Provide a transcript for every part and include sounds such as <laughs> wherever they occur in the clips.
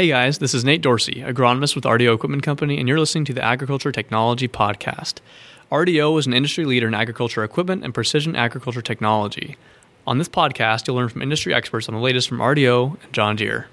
Hey guys, this is Nate Dorsey, agronomist with RDO Equipment Company, and you're listening to the Agriculture Technology Podcast. RDO is an industry leader in agriculture equipment and precision agriculture technology. On this podcast, you'll learn from industry experts on the latest from RDO and John Deere.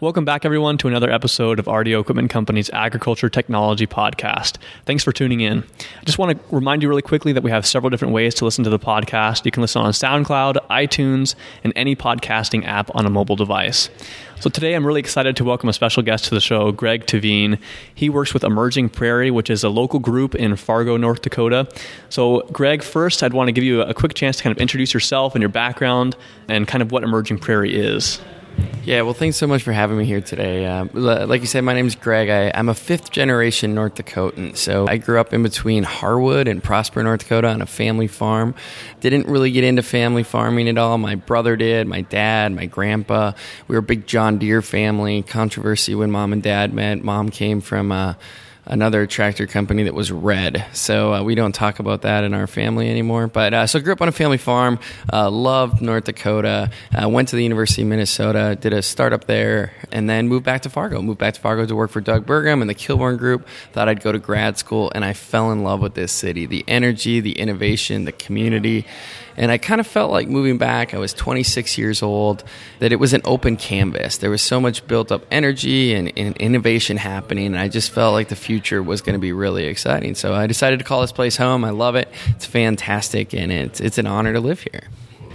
Welcome back, everyone, to another episode of RDO Equipment Company's Agriculture Technology Podcast. Thanks for tuning in. I just want to remind you really quickly that we have several different ways to listen to the podcast. You can listen on SoundCloud, iTunes, and any podcasting app on a mobile device. So today I'm really excited to welcome a special guest to the show, Greg Tehven. He works with Emerging Prairie, which is a local group in Fargo, North Dakota. So, Greg, first I'd want to give you a quick chance to kind of introduce yourself and your background and kind of what Emerging Prairie is. Yeah, well, thanks so much for having me here today. Uh, like you said, my name is Greg. I, am a fifth generation North Dakotan. So I grew up in between Harwood and Prosper, North Dakota on a family farm. Didn't really get into family farming at all. My brother did, my dad, my grandpa. We were a big John Deere family. Controversy when mom and dad met. Mom came from. Uh, another tractor company that was red. So uh, we don't talk about that in our family anymore. But uh, so grew up on a family farm, uh, loved North Dakota, uh, went to the University of Minnesota, did a startup there, and then moved back to Fargo. Moved back to Fargo to work for Doug Burgum and the Kilbourne Group. Thought I'd go to grad school, and I fell in love with this city. The energy, the innovation, the community. And I kind of felt like moving back, I was 26 years old, that it was an open canvas. There was so much built up energy and, and innovation happening. And I just felt like the future was going to be really exciting. So I decided to call this place home. I love it. It's fantastic. And it's, it's an honor to live here.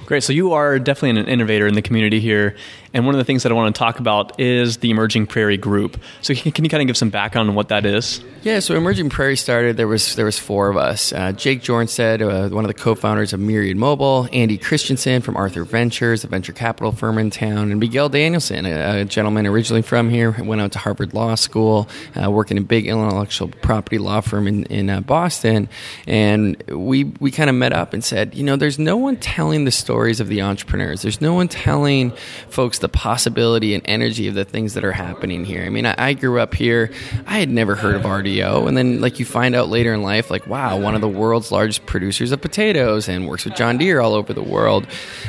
Great. So you are definitely an innovator in the community here. And one of the things that I want to talk about is the Emerging Prairie Group. So can, you kind of give some background on what that is? Yeah, so Emerging Prairie started. There was there was four of us. Uh, Jake Joraanstad, uh, one of the co-founders of Myriad Mobile, Andy Christensen from Arthur Ventures, a venture capital firm in town, and Miguel Danielson, a, a gentleman originally from here, went out to Harvard Law School, uh, working in a big intellectual property law firm in, in uh, Boston. And we we kind of met up and said, you know, there's no one telling the stories of the entrepreneurs. There's no one telling folks the possibility and energy of the things that are happening here. I mean, I, I, grew up here. I had never heard of RDO, and then like you find out later in life, like wow, one of the world's largest producers of potatoes and works with John Deere all over the world.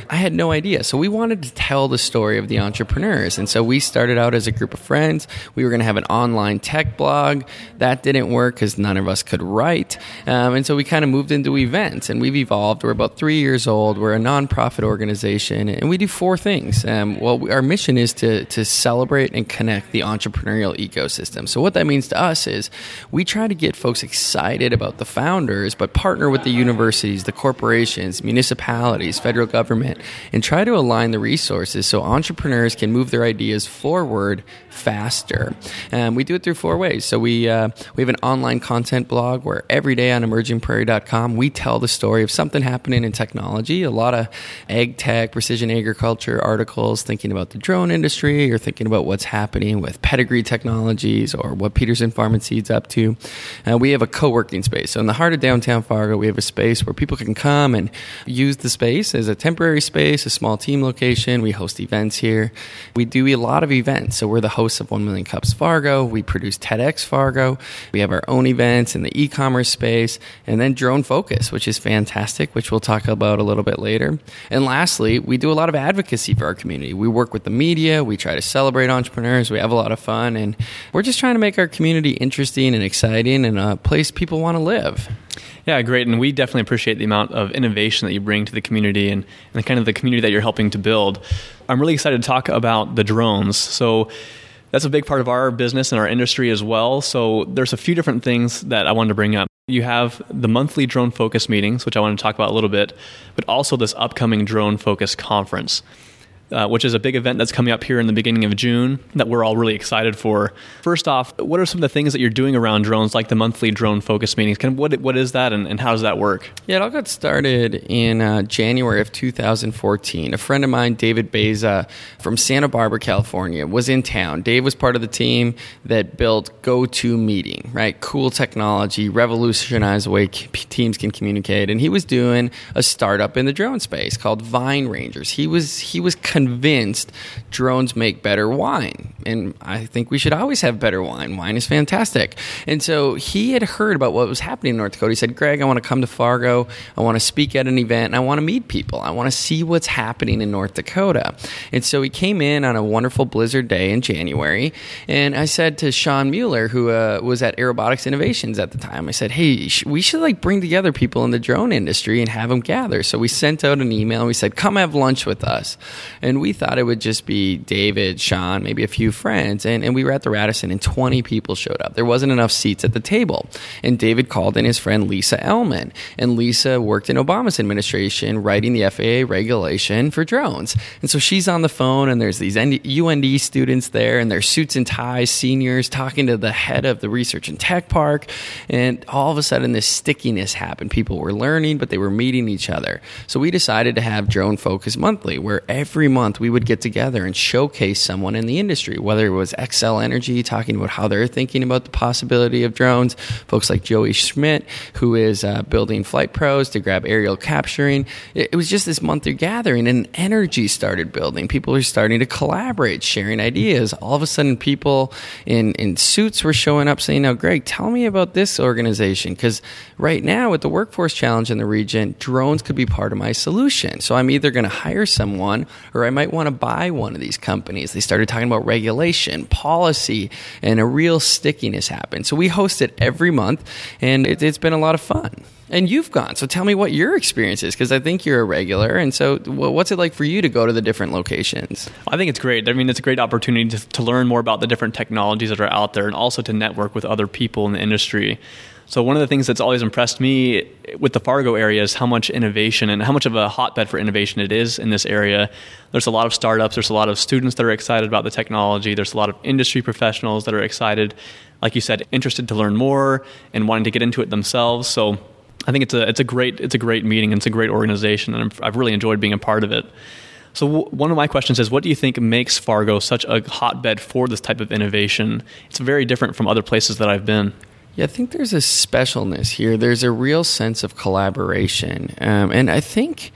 I had no idea. So we wanted to tell the story of the entrepreneurs, and so we started out as a group of friends. We were going to have an online tech blog. That didn't work because none of us could write, um, and so we kind of moved into events, and we've evolved. We're about three years old. We're a nonprofit organization, and we do four things. Um, well, our mission is to, to celebrate and connect the entrepreneurial ecosystem. So, what that means to us is we try to get folks excited about the founders, but partner with the universities, the corporations, municipalities, federal government, and try to align the resources so entrepreneurs can move their ideas forward faster. And we do it through four ways. So we uh, we have an online content blog where every day on emergingprairie.com we tell the story of something happening in technology. A lot of ag tech, precision agriculture articles thinking about the drone industry or thinking about what's happening with pedigree technologies or what Peterson Farm and Seed's up to. Uh, we have a co-working space. So in the heart of downtown Fargo, we have a space where people can come and use the space as a temporary space, a small team location. We host events here. We do a lot of events. So we're the hosts of 1 Million Cups Fargo. We produce TEDx Fargo. We have our own events in the e commerce space. And then Drone Focus, which is fantastic, which we'll talk about a little bit later. And lastly, we do a lot of advocacy for our community. We work with the media. We try to celebrate entrepreneurs. We have a lot of fun. And we're just trying to make our community interesting and exciting and a place people want to live. Yeah, great. And we definitely appreciate the amount of innovation that you bring to the community and, and the kind of the community that you're helping to build. I'm really excited to talk about the drones. So, that's a big part of our business and our industry as well. So there's a few different things that I wanted to bring up. You have the monthly drone focus meetings, which I want to talk about a little bit, but also this upcoming drone focus conference uh, which is a big event that's coming up here in the beginning of June that we're all really excited for. First off, what are some of the things that you're doing around drones, like the monthly drone focus meetings? Kind of what, what is that and, and how does that work? Yeah, it all got started in uh, January of 2014. A friend of mine, David Beza from Santa Barbara, California, was in town. Dave was part of the team that built GoToMeeting, right? Cool technology, revolutionized the way teams can communicate. And he was doing a startup in the drone space called Vine Rangers. He was he was convinced drones make better wine. And I think we should always have better wine. Wine is fantastic. And so he had heard about what was happening in North Dakota. He said, Greg, I want to come to Fargo. I want to speak at an event and I want to meet people. I want to see what's happening in North Dakota. And so he came in on a wonderful blizzard day in January. And I said to Sean Mueller, who uh, was at Aerobotics Innovations at the time, I said, hey, we should like bring together people in the drone industry and have them gather. So we sent out an email we said, come have lunch with us. And we thought it would just be David, Sean, maybe a few friends. And, and we were at the Radisson and 20 people showed up. There wasn't enough seats at the table. And David called in his friend Lisa Ellman. And Lisa worked in Obama's administration writing the FAA regulation for drones. And so she's on the phone and there's these UND students there and their suits and ties, seniors talking to the head of the research and tech park. And all of a sudden this stickiness happened. People were learning, but they were meeting each other. So we decided to have Drone Focus Monthly, where every month we would get together and showcase someone in the industry, whether it was Xcel Energy talking about how they're thinking about the possibility of drones, folks like Joey Schmidt, who is uh, building flight pros to grab aerial capturing. It, it was just this monthly gathering, and energy started building. People were starting to collaborate, sharing ideas. All of a sudden, people in, in suits were showing up saying, Now, Greg, tell me about this organization. Because right now, with the workforce challenge in the region, drones could be part of my solution. So I'm either going to hire someone or I might want to buy one of these companies. They started talking about regulation, policy, and a real stickiness happened. So we host it every month, and it, it's been a lot of fun. And you've gone. So tell me what your experience is, because I think you're a regular. And so, what's it like for you to go to the different locations? I think it's great. I mean, it's a great opportunity to, to learn more about the different technologies that are out there and also to network with other people in the industry. So one of the things that's always impressed me with the Fargo area is how much innovation and how much of a hotbed for innovation it is in this area. There's a lot of startups, there's a lot of students that are excited about the technology, there's a lot of industry professionals that are excited, like you said, interested to learn more and wanting to get into it themselves. So I think it's a it's a great it's a great meeting and it's a great organization and i have really enjoyed being a part of it. So one of my questions is, what do you think makes Fargo such a hotbed for this type of innovation? It's very different from other places that I've been. Yeah, I think there's a specialness here. There's a real sense of collaboration. Um, and I think,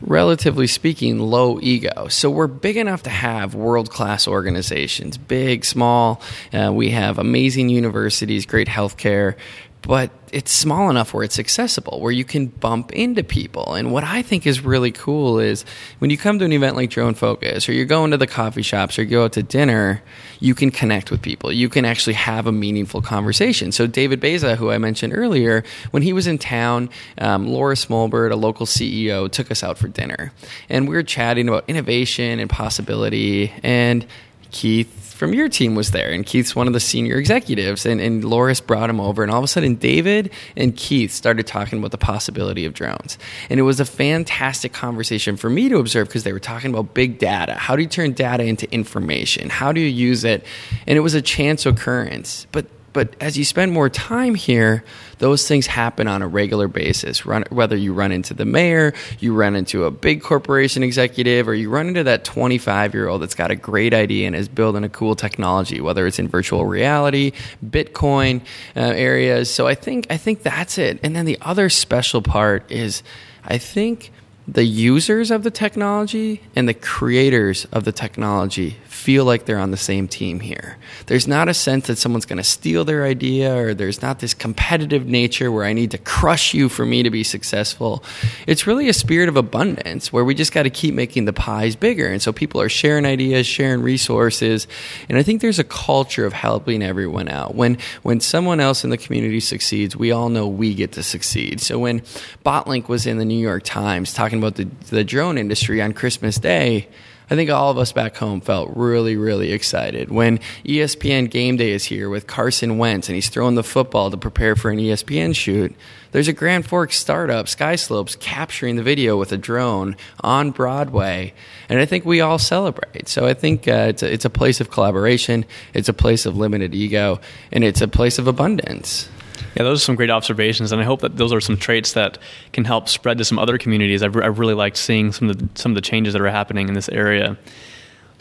relatively speaking, low ego. So we're big enough to have world class organizations, big, small. Uh, we have amazing universities, great healthcare, but it's small enough where it's accessible, where you can bump into people. And what I think is really cool is when you come to an event like Drone Focus, or you're going to the coffee shops, or you go out to dinner, you can connect with people. You can actually have a meaningful conversation. So David Beza, who I mentioned earlier, when he was in town, um, Lauris Molbert, a local CEO, took us out for dinner, and we were chatting about innovation and possibility. And Keith from your team was there, and Keith's one of the senior executives, and, and Lauris brought him over, and all of a sudden, David and Keith started talking about the possibility of drones. And it was a fantastic conversation for me to observe because they were talking about big data. How do you turn data into information? How do you use it? And it was a chance occurrence. But but as you spend more time here, those things happen on a regular basis. Run, whether you run into the mayor, you run into a big corporation executive, or you run into that 25 year old that's got a great idea and is building a cool technology, whether it's in virtual reality, Bitcoin uh, areas. So I think I think that's it. And then the other special part is, I think the users of the technology and the creators of the technology feel like they're on the same team here. There's not a sense that someone's going to steal their idea or there's not this competitive nature where I need to crush you for me to be successful. It's really a spirit of abundance where we just got to keep making the pies bigger. And so people are sharing ideas, sharing resources. And I think there's a culture of helping everyone out. When, when someone else in the community succeeds, we all know we get to succeed. So when Botlink was in the New York Times talking about the, the drone industry on Christmas Day, I think all of us back home felt really, really excited. When ESPN Game Day is here with Carson Wentz and he's throwing the football to prepare for an ESPN shoot, there's a Grand Forks startup, SkySkopes, capturing the video with a drone on Broadway. And I think we all celebrate. So I think uh, it's, a, it's a place of collaboration, it's a place of limited ego, and it's a place of abundance. Yeah, those are some great observations, and I hope that those are some traits that can help spread to some other communities. I've, I've really liked seeing some of the some of the changes that are happening in this area.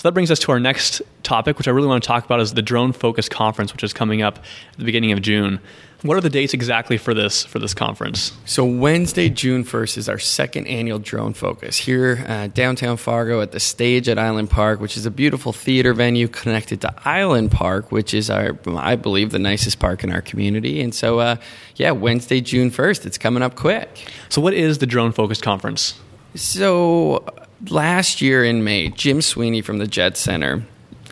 So that brings us to our next topic, which I really want to talk about is the Drone Focus Conference, which is coming up at the beginning of June. What are the dates exactly for this for this conference? So Wednesday, June first, is our second annual Drone Focus here uh, downtown Fargo at the stage at Island Park, which is a beautiful theater venue connected to Island Park, which is our, I believe, the nicest park in our community. And so, uh, yeah, Wednesday, June first, it's coming up quick. So, what is the Drone Focus Conference? So last year in May, Jim Sweeney from the Jet Center,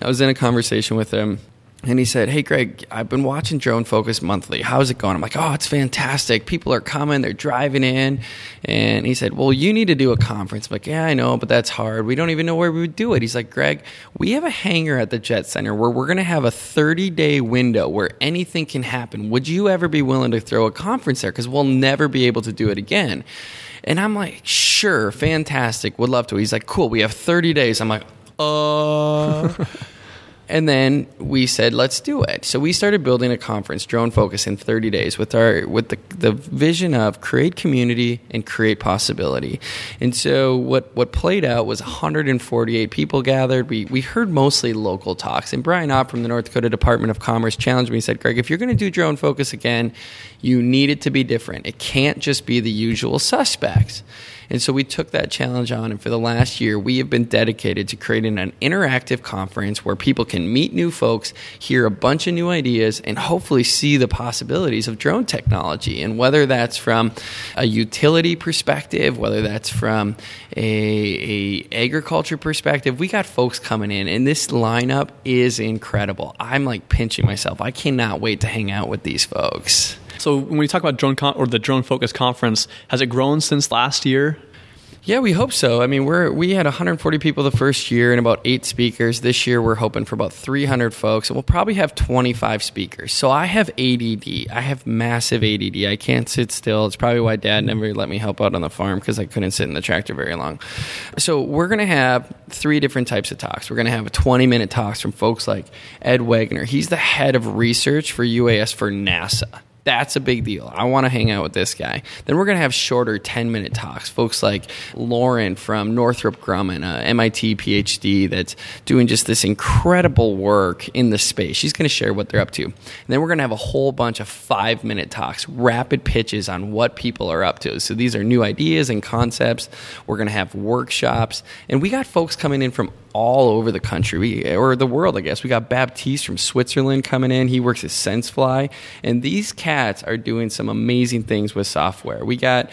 I was in a conversation with him. And he said, Hey, Greg, I've been watching Drone Focus monthly. How's it going? I'm like, Oh, it's fantastic. People are coming, they're driving in. And he said, Well, you need to do a conference. I'm like, Yeah, I know, but that's hard. We don't even know where we would do it. He's like, Greg, we have a hangar at the Jet Center where we're going to have a 30 day window where anything can happen. Would you ever be willing to throw a conference there? Because we'll never be able to do it again. And I'm like, Sure, fantastic, would love to. He's like, Cool, we have 30 days. I'm like, Uh. <laughs> And then we said, let's do it. So we started building a conference, Drone Focus, in 30 days with our with the, the vision of create community and create possibility. And so what what played out was 148 people gathered. We we heard mostly local talks. And Brian Ott from the North Dakota Department of Commerce challenged me. He said, Greg, if you're going to do Drone Focus again, you need it to be different. It can't just be the usual suspects. And so we took that challenge on, and for the last year, we have been dedicated to creating an interactive conference where people can meet new folks, hear a bunch of new ideas, and hopefully see the possibilities of drone technology. And whether that's from a utility perspective, whether that's from a, a agriculture perspective, we got folks coming in, and this lineup is incredible. I'm like pinching myself. I cannot wait to hang out with these folks. So when we talk about drone con- or the drone focus conference, has it grown since last year? Yeah, we hope so. I mean, we're we had 140 people the first year and about eight speakers. This year, we're hoping for about 300 folks, and we'll probably have 25 speakers. So I have ADD. I have massive ADD. I can't sit still. It's probably why Dad never let me help out on the farm because I couldn't sit in the tractor very long. So we're going to have three different types of talks. We're going to have a 20 minute talks from folks like Ed Waggoner. He's the head of research for UAS for NASA. That's a big deal. I want to hang out with this guy. Then we're going to have shorter 10 minute talks. Folks like Lauren from Northrop Grumman, a MIT PhD that's doing just this incredible work in the space. She's going to share what they're up to. And then we're going to have a whole bunch of five minute talks, rapid pitches on what people are up to. So these are new ideas and concepts. We're going to have workshops. And we got folks coming in from all over the country we, or the world, I guess. We got Baptiste from Switzerland coming in. He works at SenseFly. And these cats are doing some amazing things with software. We got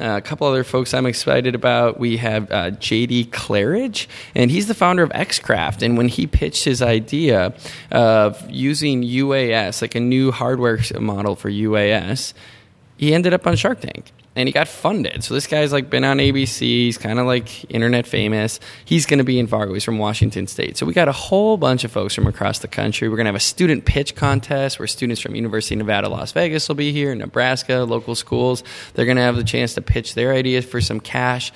uh, a couple other folks I'm excited about. We have uh, JD Claridge, and he's the founder of Xcraft. And when he pitched his idea of using UAS, like a new hardware model for UAS, he ended up on Shark Tank and he got funded. So this guy's like been on ABC. He's kind of like internet famous. He's going to be in Fargo. He's from Washington State. So we got a whole bunch of folks from across the country. We're going to have a student pitch contest where students from University of Nevada, Las Vegas will be here, Nebraska, local schools. They're going to have the chance to pitch their ideas for some cash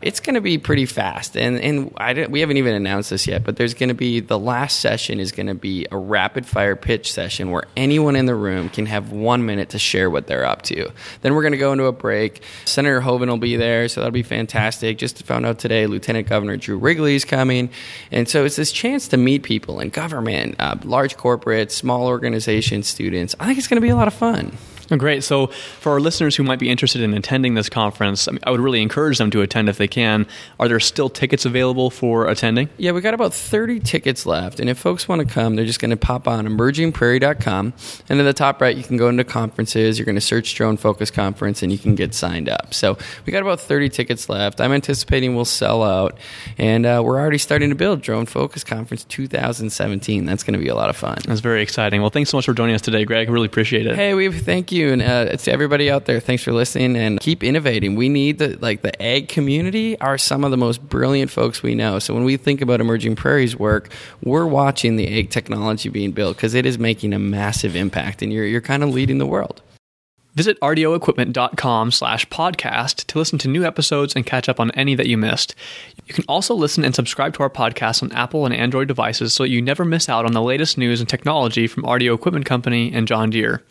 it's going to be pretty fast. And and I we haven't even announced this yet, but there's going to be the last session is going to be a rapid fire pitch session where anyone in the room can have one minute to share what they're up to. Then we're going to go into a break. Senator Hoeven will be there, so that'll be fantastic. Just found out today, Lieutenant Governor Drew Wrigley is coming, and so it's this chance to meet people in government, uh, large corporates, small organizations, students. I think it's going to be a lot of fun. Great. So, for our listeners who might be interested in attending this conference, I, mean, I, would really encourage them to attend if they can. Are there still tickets available for attending? Yeah, we got about 30 tickets left. And if folks want to come, they're just going to pop on emergingprairie.com. And in the top right, you can go into conferences. You're going to search Drone Focus Conference and you can get signed up. So, we got about 30 tickets left. I'm anticipating we'll sell out. And uh, we're already starting to build Drone Focus Conference 2017. That's going to be a lot of fun. That's very exciting. Well, thanks so much for joining us today, Greg. Really appreciate it. Hey, we thank you you, and uh, to everybody out there, thanks for listening, and keep innovating. We need the like the ag community are some of the most brilliant folks we know. So when we think about emerging prairies work, we're watching the ag technology being built because it is making a massive impact, and you're you're kind of leading the world. Visit rdoequipment.com slash podcast to listen to new episodes and catch up on any that you missed. You can also listen and subscribe to our podcast on Apple and Android devices so you never miss out on the latest news and technology from RDO Equipment Company and John Deere.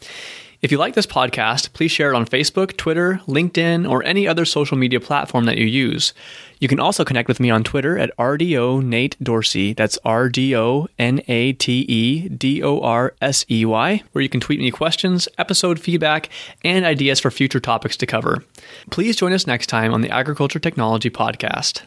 If you like this podcast, please share it on Facebook, Twitter, LinkedIn, or any other social media platform that you use. You can also connect with me on Twitter at RDO Nate Dorsey. That's R D O N A T E D O R S E Y, where you can tweet me questions, episode feedback, and ideas for future topics to cover. Please join us next time on the Agriculture Technology Podcast.